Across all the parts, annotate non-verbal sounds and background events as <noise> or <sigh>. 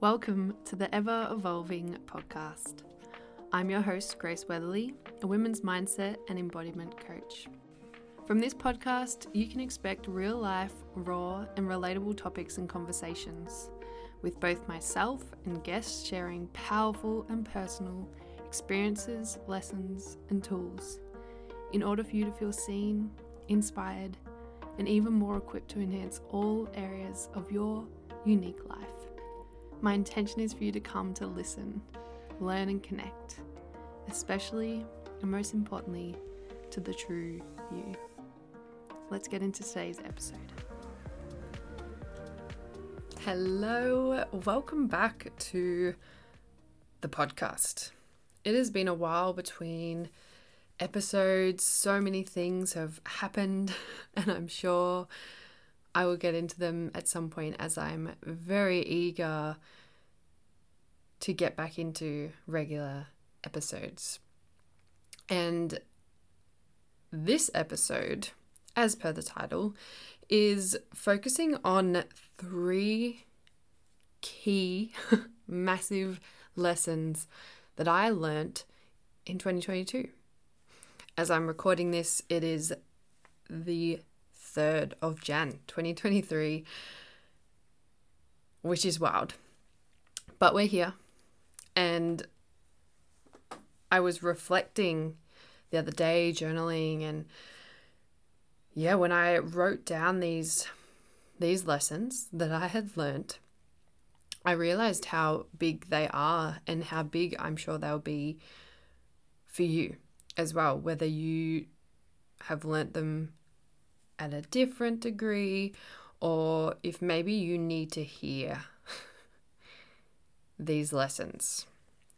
Welcome to the Ever Evolving podcast. I'm your host, Grace Weatherley, a women's mindset and embodiment coach. From this podcast, you can expect real life, raw, and relatable topics and conversations, with both myself and guests sharing powerful and personal experiences, lessons, and tools in order for you to feel seen, inspired, and even more equipped to enhance all areas of your unique life. My intention is for you to come to listen, learn, and connect, especially and most importantly, to the true you. Let's get into today's episode. Hello, welcome back to the podcast. It has been a while between episodes, so many things have happened, <laughs> and I'm sure I will get into them at some point as I'm very eager to get back into regular episodes. And this episode, as per the title, is focusing on three key <laughs> massive lessons that I learnt in 2022. As I'm recording this, it is the 3rd of Jan 2023, which is wild. But we're here. And I was reflecting the other day, journaling, and yeah, when I wrote down these these lessons that I had learnt, I realized how big they are and how big I'm sure they'll be for you as well, whether you have learnt them at a different degree or if maybe you need to hear these lessons,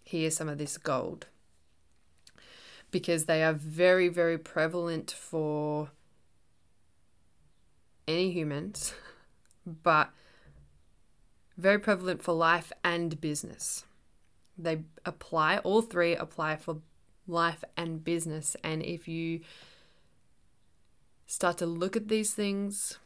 hear some of this gold. Because they are very, very prevalent for any humans, <laughs> but very prevalent for life and business. They apply, all three apply for life and business. And if you start to look at these things,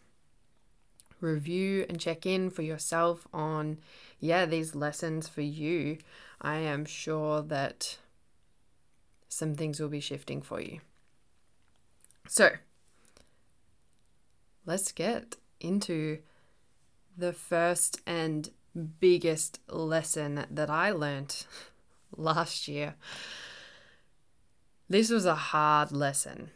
review and check in for yourself on, yeah, these lessons for you, I am sure that some things will be shifting for you. So, let's get into the first and biggest lesson that I learned <laughs> last year. This was a hard lesson.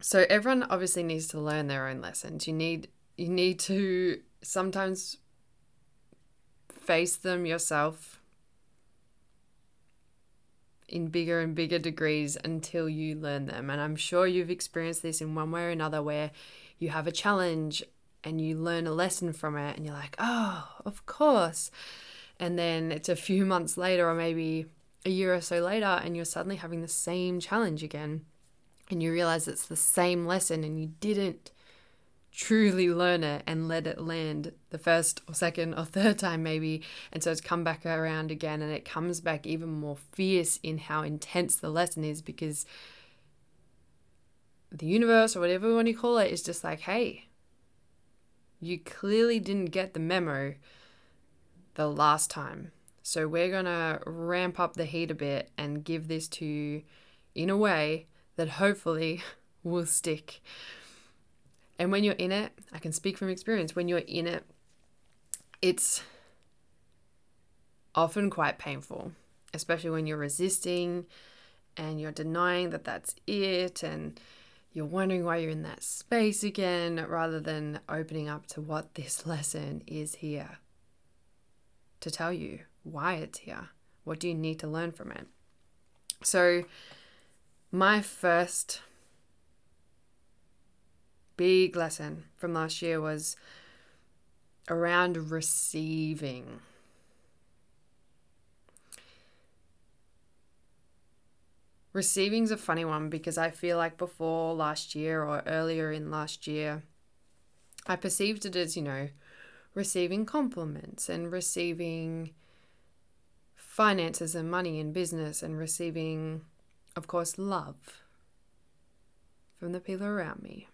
So everyone obviously needs to learn their own lessons. You need you need to sometimes face them yourself in bigger and bigger degrees until you learn them. And I'm sure you've experienced this in one way or another where you have a challenge and you learn a lesson from it and you're like, oh, of course. And then it's a few <laughs> months later or maybe a year or so later and you're suddenly having the same challenge again and you realize it's the same lesson and you didn't truly learn it and let it land the first or second or <laughs> third time maybe. And so it's come back around again and it comes back even more fierce in how intense the lesson is because the universe or whatever you want to call it is just like hey you clearly didn't get the memo the last time. So we're going to ramp up the heat a bit and give this to you in a way that hopefully <laughs> will stick and when you're in it, I can speak from experience, when you're in it, it's often quite painful, especially when you're resisting and you're denying that that's it and you're wondering why you're in that space again rather than opening up to what this <laughs> lesson is here to tell you why it's here. What do you need to learn from it? So, my first big lesson from last year was around receiving. Receiving's a funny one because I feel like before last year or earlier in last year, I perceived it as, you know, receiving compliments and receiving finances and money and business and receiving, of course, love from the people around me.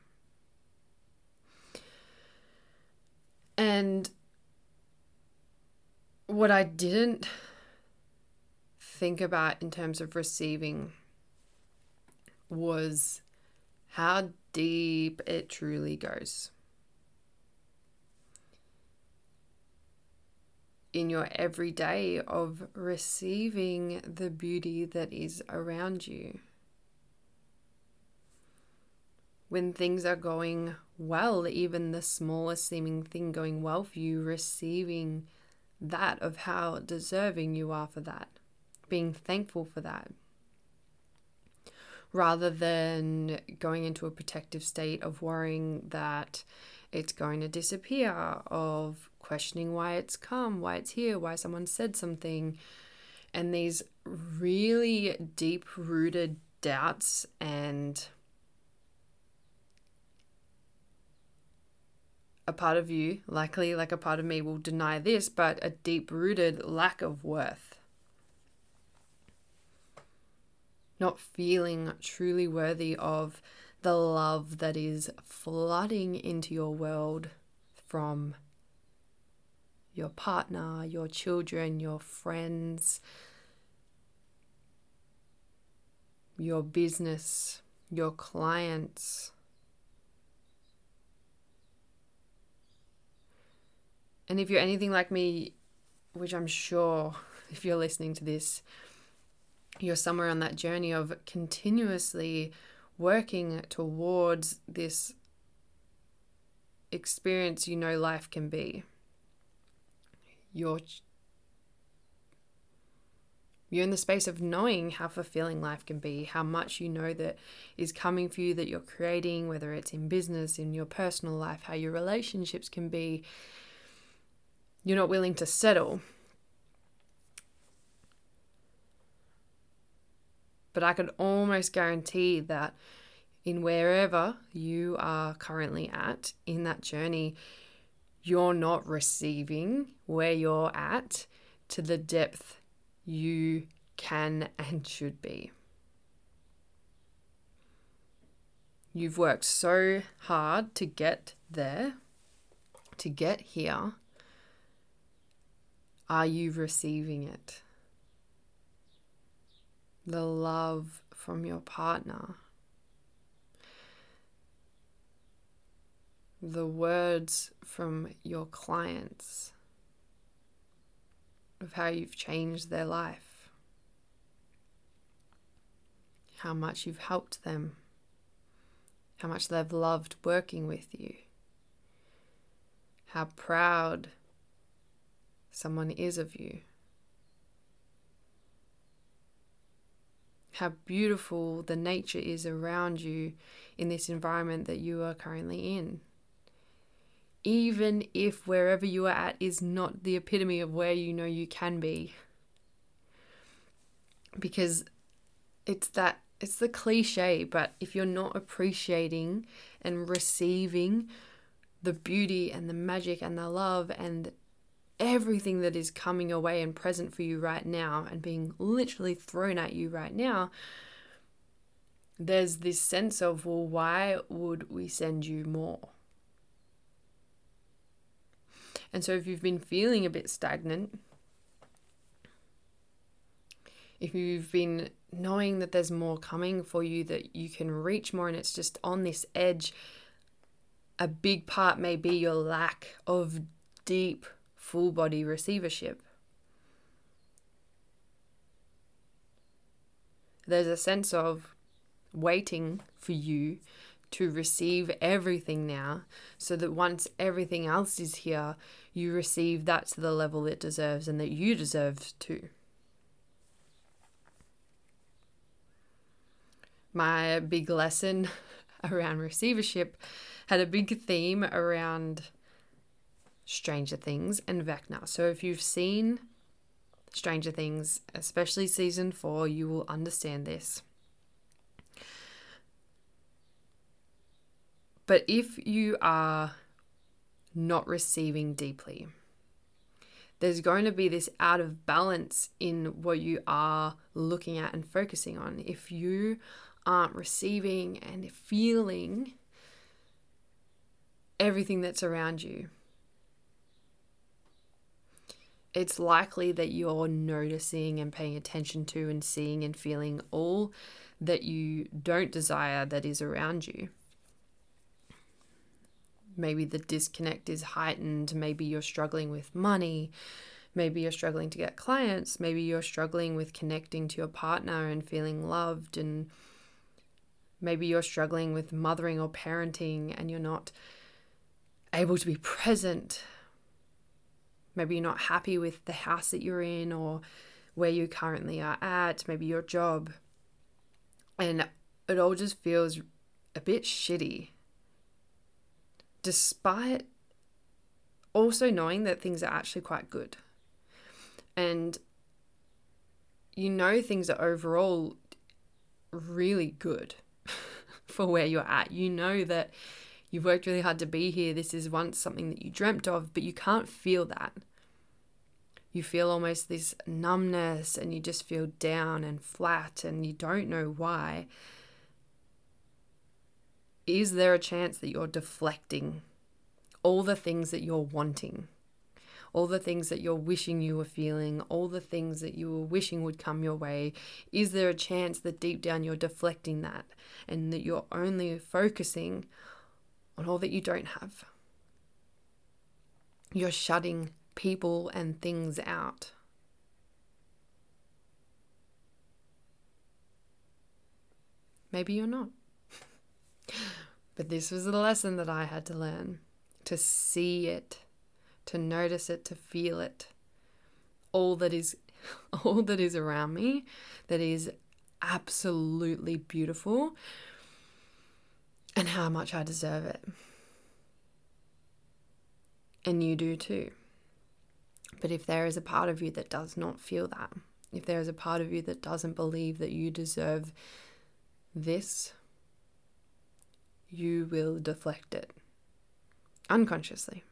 And what I didn't think about in terms of receiving was how deep it truly goes. In your everyday of receiving the beauty that is around you. When things are going well, even the smallest seeming thing going well for you, receiving that of how deserving you are for that, being thankful for that rather than going into a protective state of worrying that it's going to disappear, of questioning why it's come, why it's here, why someone said something. And these really deep rooted doubts and a part of you, likely like a part of me, will deny this, but a deep rooted lack of worth not feeling truly worthy of the love that is flooding into your world from your partner, your children, your friends, your business, your clients. And if you're anything like me, which I'm sure <laughs> if you're listening to this, you're somewhere on that journey of continuously working towards this experience you know life can be. You're you're in the space of knowing how fulfilling life can be, how much you know that is coming for you that you're creating, whether it's in business, in your personal life, how your relationships can be. You're not willing to settle But I can almost guarantee that in wherever you are currently at in that journey, you're not receiving where you're at to the depth you can and should be. You've worked so hard to get there, to get here. Are you receiving it? the love from your partner, the words from your clients of how you've changed their life, how much you've helped them, how much they've loved working with you, how proud someone is of you. how beautiful the nature is around you in this environment that you are currently in. Even if wherever you are at is not the epitome of where you know you can be. Because it's that it's the cliche, but if you're not appreciating and receiving the beauty and the magic and the love and everything that is coming away and present for you right now and being literally thrown at you right now, there's this sense of, well, why would we send you more? And so, if you've been feeling a bit stagnant, if you've been knowing that there's more coming for you, that you can reach more, and it's just on this edge, a big part may be your lack of deep full body receivership. There's a sense of waiting for you to receive everything now, so that once everything else is here, you receive that to the level it deserves and that you deserve to. My big lesson <laughs> around receivership had a big theme around Stranger Things and Vecna. So if you've seen Stranger Things, especially season four, you will understand this. But if you are not receiving deeply, there's going to be this out of balance in what you are looking at and focusing on. If you aren't receiving and feeling everything that's around you, it's likely that you're noticing and paying attention to and seeing and feeling all that you don't desire that is around you. Maybe the disconnect is heightened. Maybe you're struggling with money. Maybe you're struggling to get clients. Maybe you're struggling with connecting to your partner and feeling loved. And maybe you're struggling with mothering or parenting and you're not able to be present. Maybe you're not happy with the house that you're in or where you currently are at, maybe your job. And it all just feels a bit shitty. Despite also knowing that things are actually quite good. And you know things are overall really good <laughs> for where you're at. You know that you've worked really hard to be here. This is once something that you dreamt of, but you can't feel that. You feel almost this numbness and you just feel down and flat and you don't know why. Is there a chance that you're deflecting all the things that you're wanting? all the things that you're wishing you were feeling, all the things that you were wishing would come your way? Is there a chance that deep down you're deflecting that and that you're only focusing on all that you don't have? You're shutting people and things out. Maybe you're not. <laughs> but this was a lesson that I had to learn to see it to notice it, to feel it. All that is <laughs> all that is around me that is absolutely beautiful and how much I deserve it. And you do too. But if there is a part of you that does not feel that, if there is a part of you that doesn't believe that you deserve this, you will deflect it unconsciously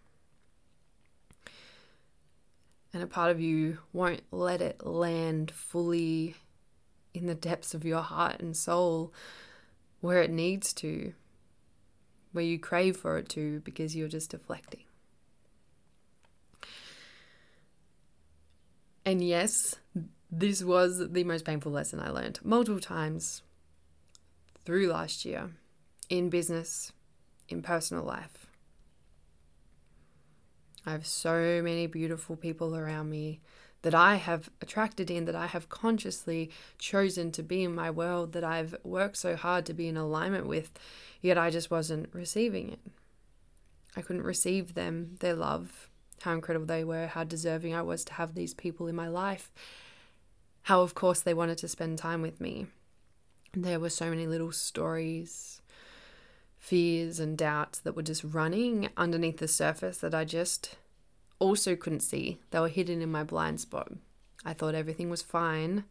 and a part of you won't let it land fully in the depths of your heart and soul where it needs to, where you crave for it to, because you're just deflecting. And yes, this was the most painful lesson I learned multiple times through last year in business, in personal life. I have so many beautiful people around me that I have attracted in, that I have consciously chosen to be in my world, that I've worked so hard to be in alignment with, yet I just wasn't receiving it. I couldn't receive them, their love, how incredible they were, how deserving I was to have these people in my life, how, of course, they wanted to spend time with me. There were so many little stories, fears and doubts that were just running underneath the surface that I just also couldn't see. They were hidden in my blind spot. I thought everything was fine.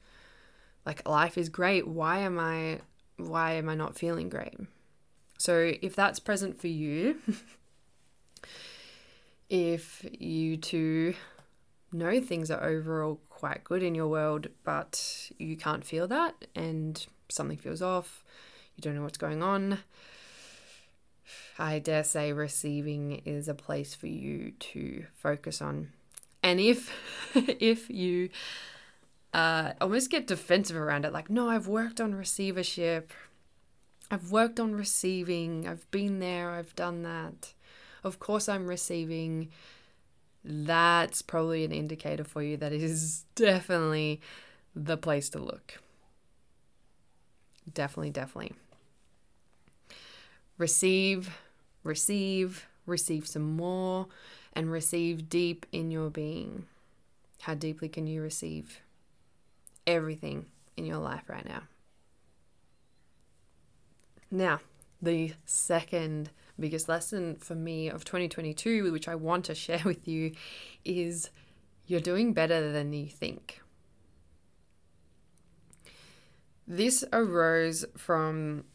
Like life is great. Why am I why am I not feeling great? So if that's present for you, <laughs> if you too know things are overall quite good in your world, but you can't feel that and something feels off, you don't know what's going on, I dare say receiving is a place for you to focus on. And if <laughs> if you uh, almost get defensive around it, like, no, I've worked on receivership, I've worked on receiving, I've been there, I've done that. Of course, I'm receiving. That's probably an indicator for you that is definitely the place to look. Definitely, definitely. Receive receive, receive some more, and receive deep in your being. How deeply can you receive everything in your life right now? Now, the second biggest lesson for me of 2022, which I want to <laughs> share with you, is you're doing better than you think. This arose from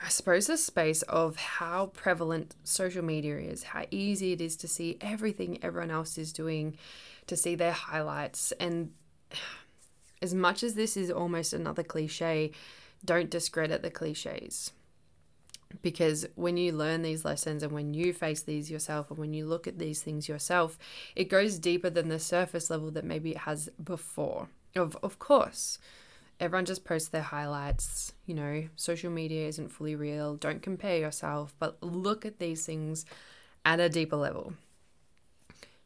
I suppose, a space of how prevalent social media is, how easy it is to see everything everyone else is doing, to see their highlights. And <sighs> as much as this is almost another cliche, don't discredit the cliches. Because when you learn these lessons and when you face these yourself and when you look at these things yourself, it goes deeper than the surface level that maybe it has before. Of, of course, everyone just posts their highlights. You know, social media isn't fully real. Don't compare yourself, but look at these things at a deeper level.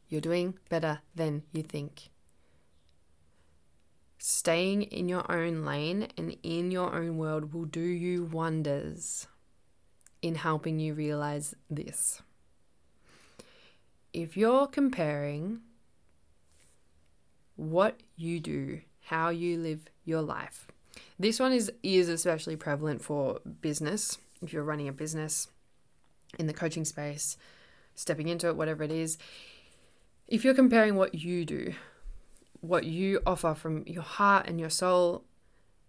You're doing better than you think. Staying in your own lane and in your own world will do you wonders in helping you realize this. If you're comparing what you do, how you live your life, this one is, is especially prevalent for business. If you're running a business in the coaching space, stepping into it, whatever it is, if you're comparing what you do, what you offer from your heart and your soul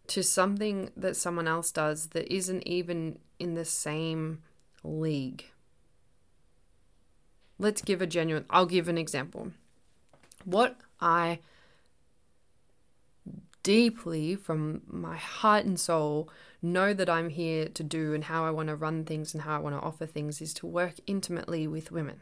to something that someone else does that isn't even in the same league. Let's give a genuine, I'll give an example. What I deeply from my heart and soul know that I'm here to do and how I want to run things and how I want to offer things is to work intimately with women.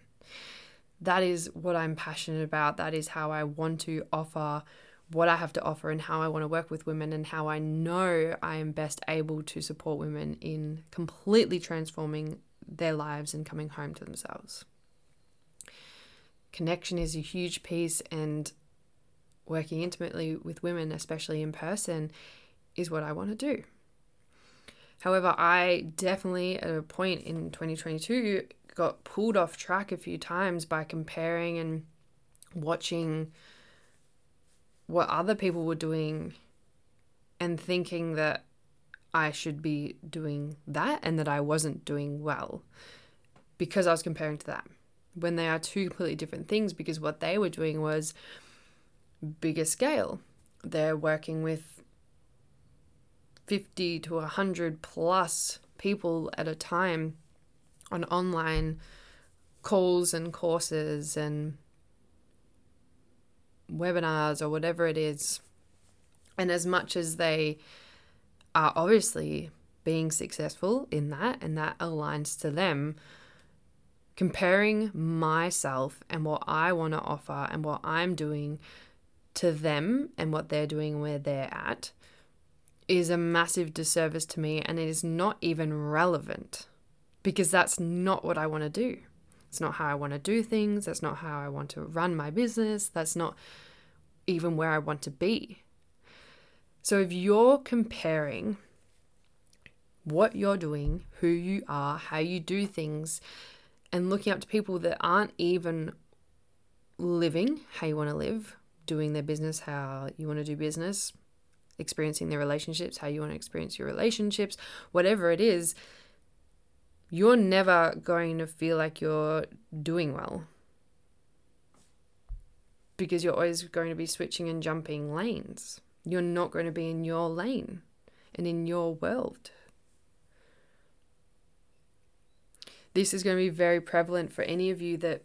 That is what I'm passionate about. That is how I want to offer what I have to offer and how I want to work with women and how I know I am best able to support women in completely transforming their lives and coming home to themselves. Connection is a huge piece, and working intimately with women, especially in person, is what I want to do. However, I definitely, at a point in 2022, got pulled off track a few times by comparing and watching what other people were doing and thinking that I should be doing that and that I wasn't doing well because I was comparing to that when they are two completely different things because what they were doing was bigger scale. They're working with 50 to 100 plus people at a time on online calls and courses and webinars or whatever it is. And as much as they are obviously being successful in that and that aligns to them, comparing myself and what I want to offer and what I'm doing to them and what they're doing where they're at is a massive disservice to me and it is not even relevant because that's not what I want to do. It's not how I want to do things. That's not how I want to run my business. That's not even where I want to be. So if you're comparing what you're doing, who you are, how you do things, and looking up to people that aren't even living how you want to live, doing their business how you want to do business, experiencing their relationships how you want to experience your relationships, whatever it is, you're never going to feel like you're doing well because you're always going to be switching and jumping lanes. You're not going to be in your lane and in your world. This is going to be very prevalent for any of you that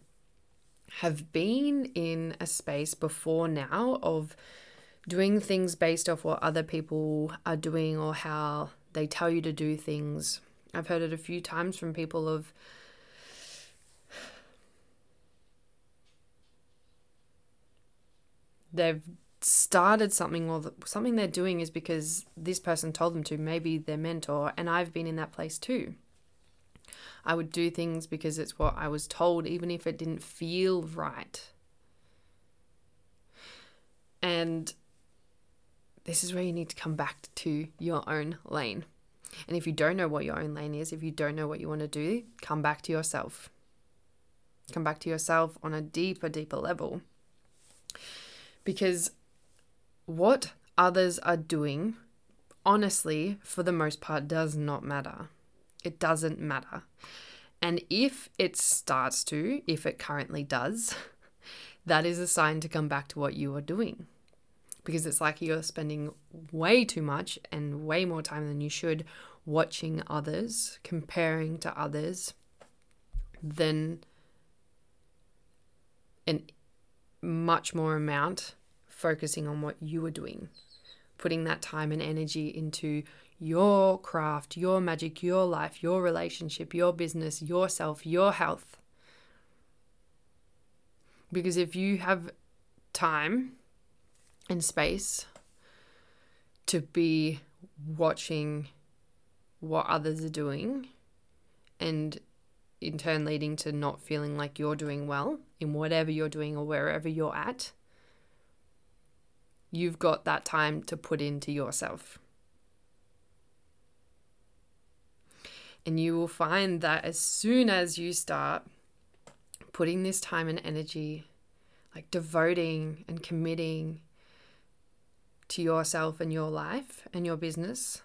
have been in a space before now of doing things based off what other people are doing or how they tell you to do things I've heard it a few times from people of they've started something or something they're doing is because this person told them to, maybe their mentor, and I've been in that place too. I would do things because it's what I was told, even if it didn't feel right. And this is where you need to come back to your own lane. And if you don't know what your own lane is, if you don't know what you want to do, come back to yourself. Come back to yourself on a deeper, deeper level. Because what others are doing, honestly, for the most part, does not matter. It doesn't matter. And if it starts to, if it currently does, <laughs> that is a sign to come back to what you are doing because it's like you're spending way too much and way more time than you should watching others, comparing to others, than an much more amount focusing on what you are doing, putting that time and energy into your craft, your magic, your life, your relationship, your business, yourself, your health. Because if you have time and space to be watching what others are doing and in turn leading to not feeling like you're doing well in whatever you're doing or wherever you're at, you've got that time to put into yourself. And you will find that as soon as you start putting this time and energy, like devoting and committing to yourself and your life and your business,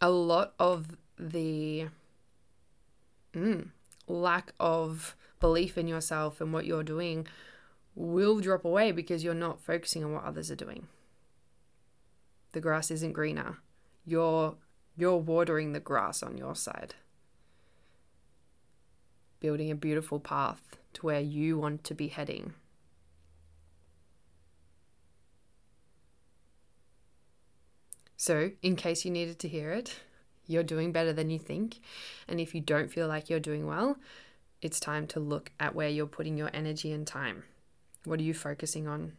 a lot of the mm, lack of belief in yourself and what you're doing will drop away because you're not focusing on what others are doing. The grass isn't greener. You're you're watering the grass on your side. Building a beautiful path to where you want to be heading. So, in case you needed to hear it, you're doing better than you think. And if you don't feel like you're doing well, it's time to look at where you're putting your energy and time. What are you focusing on?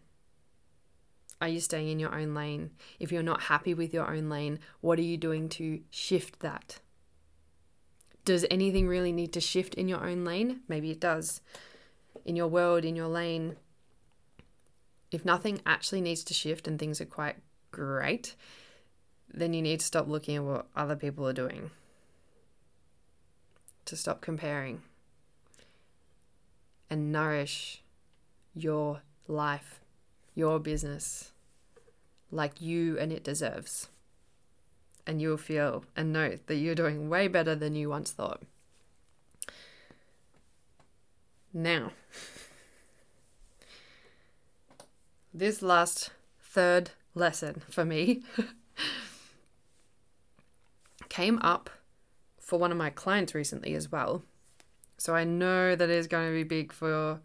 Are you staying in your own lane? If you're not happy with your own lane, what are you doing to shift that? Does anything really need to shift in your own lane? Maybe it does. In your world, in your lane. If nothing actually needs to shift and things are quite great, then you need to stop looking at what other people are doing. To stop comparing and nourish your life, your business, like you and it deserves. And you'll feel and know that you're doing way better than you once thought. Now, <laughs> this last third lesson for me <laughs> came up for one of my clients recently as well. So I know that is going to be big for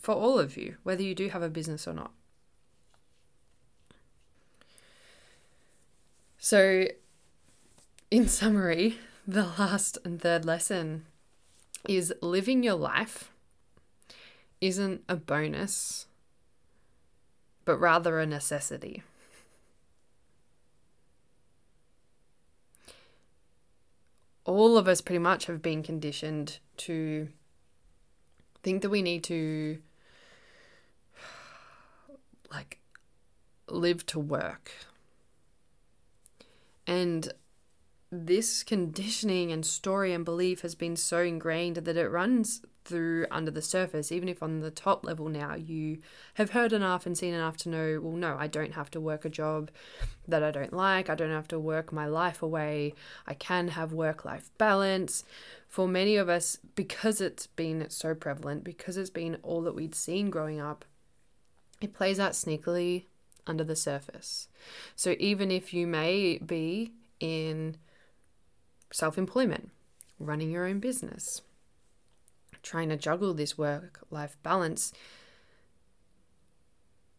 for all of you, whether you do have a business or not. So in <laughs> summary, the last and third lesson is living your life isn't a bonus, but rather a necessity. All of us pretty much have been conditioned to think that we need to <sighs> like live to work. And this conditioning and story and belief has been so ingrained that it runs through under the surface, even if on the top level now you have heard enough and seen enough to know, well, no, I don't have to work a job that I don't like. I don't have to work my life away. I can have work life balance. For many of us, because it's been so prevalent, because it's been all that we'd seen growing up, it plays out sneakily under the surface. So even if you may be in self employment, running your own business, trying to juggle this work life balance,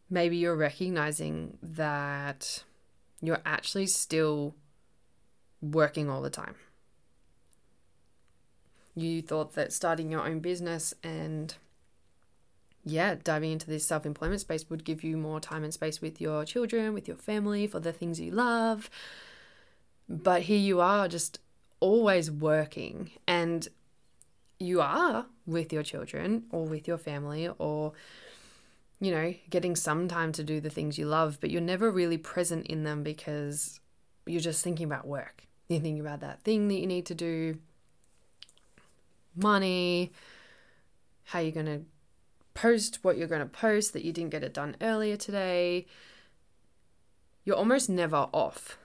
maybe you're recognizing that you're actually still working all the time. You thought that starting your own business and yeah, diving into this self employment space would give you more time and space with your children, with your family, for the things you love. But here you are, just always working. And you are with your children or with your family or you know getting some time to do the things you love but you're never really present in them because you're just thinking about work. You're thinking about that thing that you need to do. Money. How you're going to post what you're going to post that you didn't get it done earlier today. You're almost never off.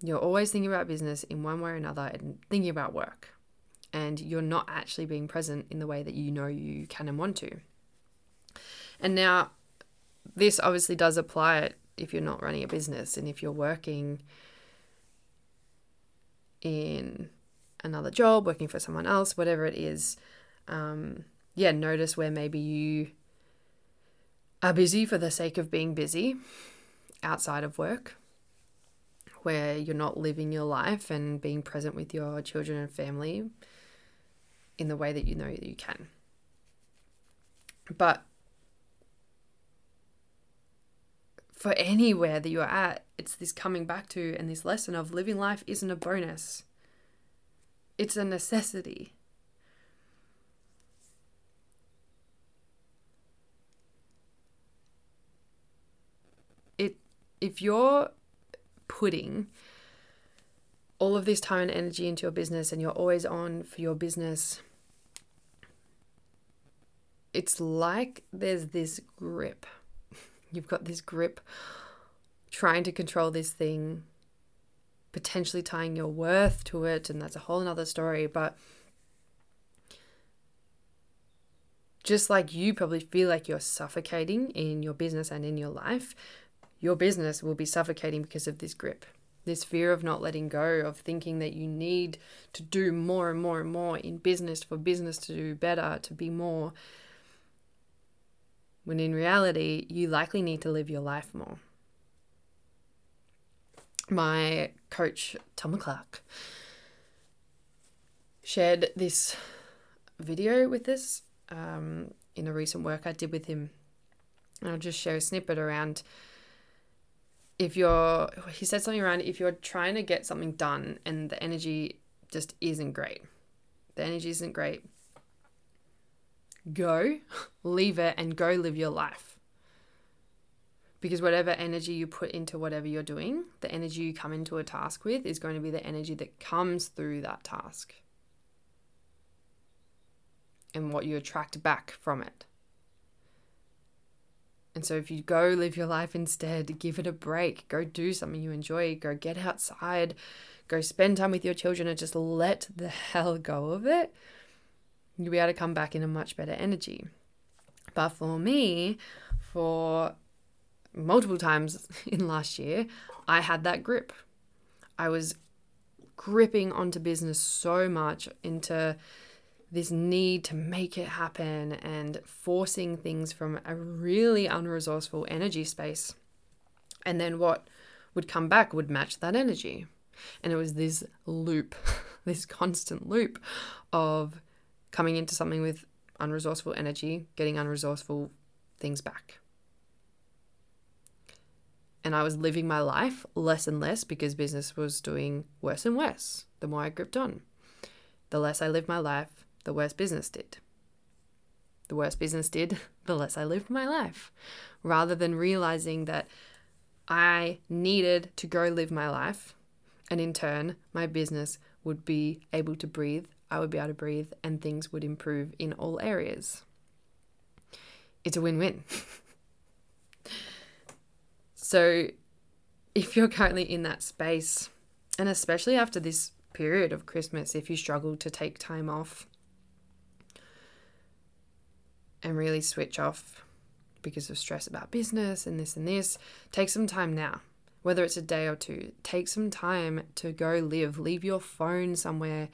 You're always thinking about business in one way or another and thinking about work and you're not actually being present in the way that you know you can and want to. And now, this obviously does apply if you're not running a business and if you're working in another job, working for someone else, whatever it is. Um, yeah, notice where maybe you are busy for the sake of being busy outside of work where you're not living your life and being present with your children and family in the way that you know that you can. But for anywhere that you're at, it's this coming back to and this lesson of living life isn't a bonus, it's a necessity. It, if you're putting all of this time and energy into your business and you're always on for your business, it's like there's this grip <laughs> You've got this grip trying to control this thing, potentially tying your worth to it, and that's a whole other story. But just like you probably feel like you're suffocating in your business and in your life, your business will be suffocating because of this grip. This fear of not letting go, of thinking that you need to do more and more and more in business for business to do better, to be more when in reality, you likely need to live your life more. My coach, Tom Clark, shared this video with us um, in a recent work I did with him. And I'll just share a snippet around if you're, he said something around if you're trying to get something done and the energy just isn't great. The energy isn't great go, <laughs> leave it, and go live your life. Because whatever energy you put into whatever you're doing, the energy you come into a task with is going to be the energy that comes through that task and what you attract back from it. And so, if you go live your life instead, give it a break, go do something you enjoy, go get outside, go spend time with your children, and just let the <laughs> hell go of it, you'll be able to come back in a much better energy. But for me, for multiple times <laughs> in last year, I had that grip. I was gripping onto business so much into this need to make it happen and forcing things from a really unresourceful energy space. And then what would come back would match that energy. And it was this loop, <laughs> this constant loop of coming into something with unresourceful energy, getting unresourceful things back. And I was living my life less and less because business was doing worse and worse the more I gripped on. The less I lived my life, the worse business did. The worse business did, <laughs> the less I lived my life. Rather than realizing that I needed to go live my life, and in turn, my business would be able to breathe I would be able to breathe and things would improve in all areas. It's a win win. <laughs> so, if you're currently in that space, and especially after this period of Christmas, if you struggle to take time off and really switch off because of stress about business and this and this, take some time now. Whether it's a day or two, take some time to go live. Leave your phone somewhere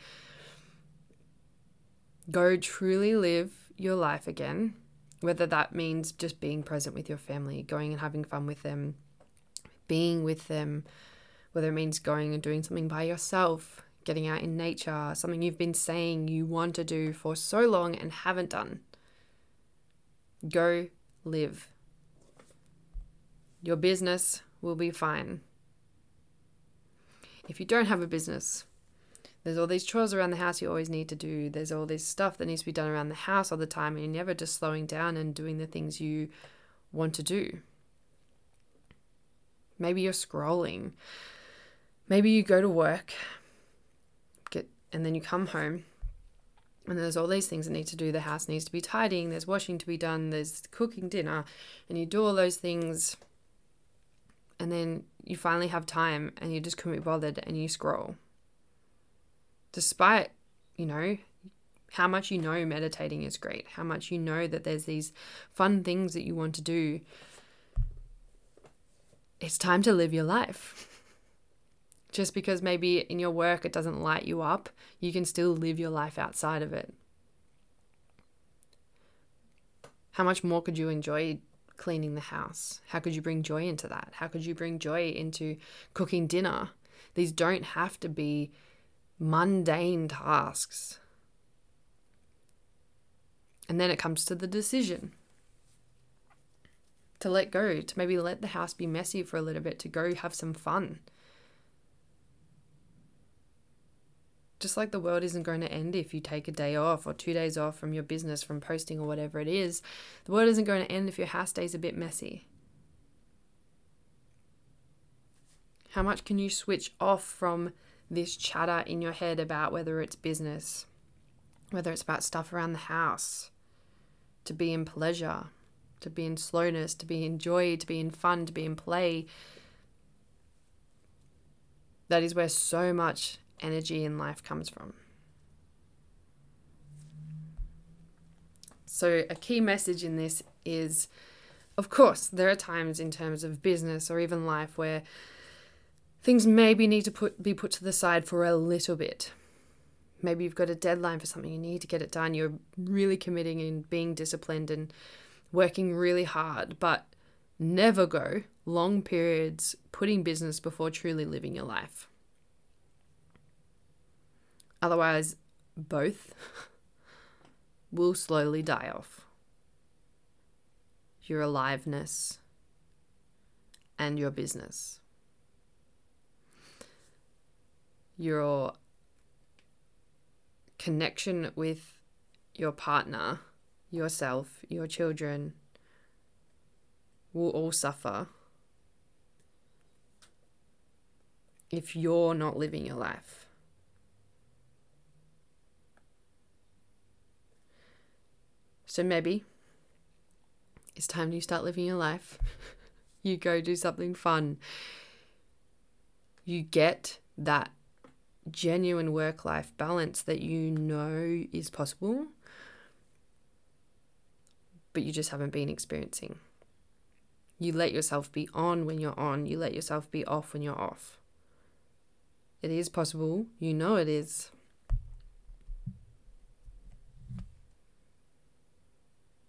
Go truly live your life again, whether that means just being present with your family, going and having fun with them, being with them, whether it means going and doing something by yourself, getting out in nature, something you've been saying you want to do for so long and haven't done. Go live. Your business will be fine. If you don't have a business, there's all these chores around the house you always need to do. There's all this stuff that needs to be done around the house all the time, and you're never just slowing down and doing the things you want to do. Maybe you're scrolling. Maybe you go to work, get and then you come home and there's all these things that need to do. The house needs to be tidying, there's washing to be done, there's cooking dinner, and you do all those things. And then you finally have time and you just couldn't be bothered and you scroll. Despite, you know, how much you know meditating is great, how much you know that there's these fun things that you want to do, it's time to live your life. Just because maybe in your work it doesn't light you up, you can still live your life outside of it. How much more could you enjoy cleaning the house? How could you bring joy into that? How could you bring joy into cooking dinner? These don't have to be mundane tasks. And then it comes to the decision to let go, to maybe let the house be messy for a little bit, to go have some fun. Just like the world isn't going to end if you take a day off or two days off from your business, from posting or whatever it is, the world isn't going to end if your house stays a bit messy. How much can you switch off from this chatter in your head about whether it's business, whether it's about stuff around the house, to be in pleasure, to be in slowness, to be in joy, to be in fun, to be in play? That is where so much energy in life comes from. So, a key message in this is of course, there are times in terms of business or even life where things maybe need to put, be put to the side for a little bit. Maybe you've got a deadline for something, you need to get it done, you're really committing and being disciplined and working really hard, but never go long periods putting business before truly living your life. Otherwise, both will slowly die off. Your aliveness and your business. Your connection with your partner, yourself, your children will all suffer if you're not living your life. So maybe it's time you start living your life. <laughs> you go do something fun. You get that genuine work life balance that you know is possible, but you just haven't been experiencing. You let yourself be on when you're on, you let yourself be off when you're off. It is possible, you know it is.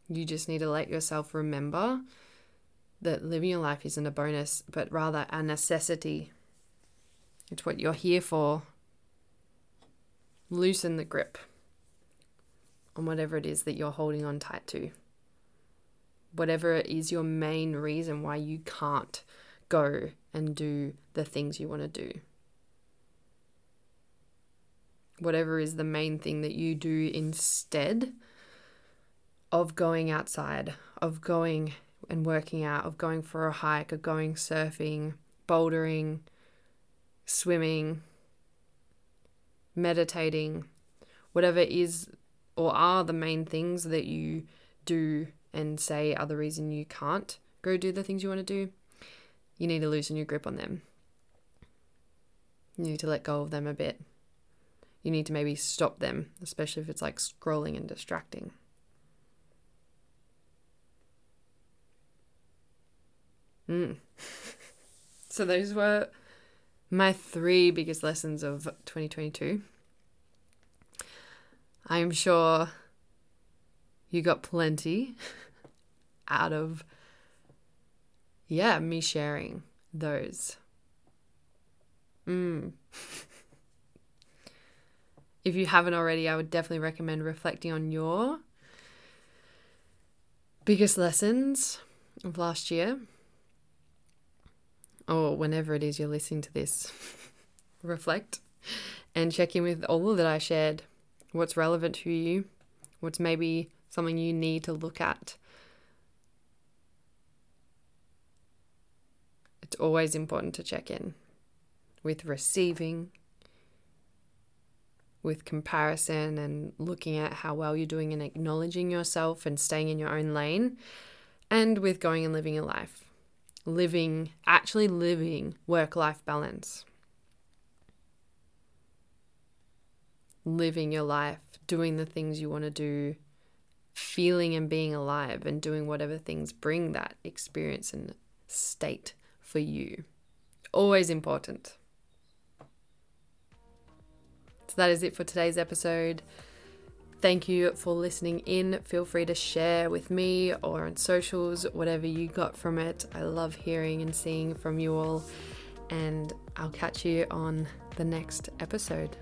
You just need to let yourself remember that living your life isn't a bonus, but rather a necessity. It's what you're here for. Loosen the grip on whatever it is that you're holding on tight to. Whatever is your main reason why you can't go and do the things you want to do. Whatever is the main thing that you do instead of going outside, of going and working out, of going for a hike, of going surfing, bouldering, swimming, meditating, whatever is or are the main things that you do and say are the reason you can't go do the things you want to do, you need to loosen your grip on them. You need to let go of them a bit. You need to maybe stop them, especially if it's like scrolling and distracting. Mm. <laughs> so those were my three biggest lessons of 2022. I'm sure you got plenty <laughs> out of yeah, me sharing those. Mm. <laughs> if you haven't already, I would definitely recommend reflecting on your biggest lessons of last year or whenever it is you're listening to this, <laughs> reflect and check in with all that I shared. What's relevant to you? What's maybe something you need to look at? It's always important to check in with receiving, with comparison, and looking at how well you're doing and acknowledging yourself and staying in your own lane, and with going and living your life living, actually living work life balance. Living your life, doing the things you want to do, feeling and being alive, and doing whatever things bring that experience and state for you. Always important. So that is it for today's episode. Thank you for listening in. Feel free to share with me or on socials, whatever you got from it. I love hearing and seeing from you all. And I'll catch you on the next episode.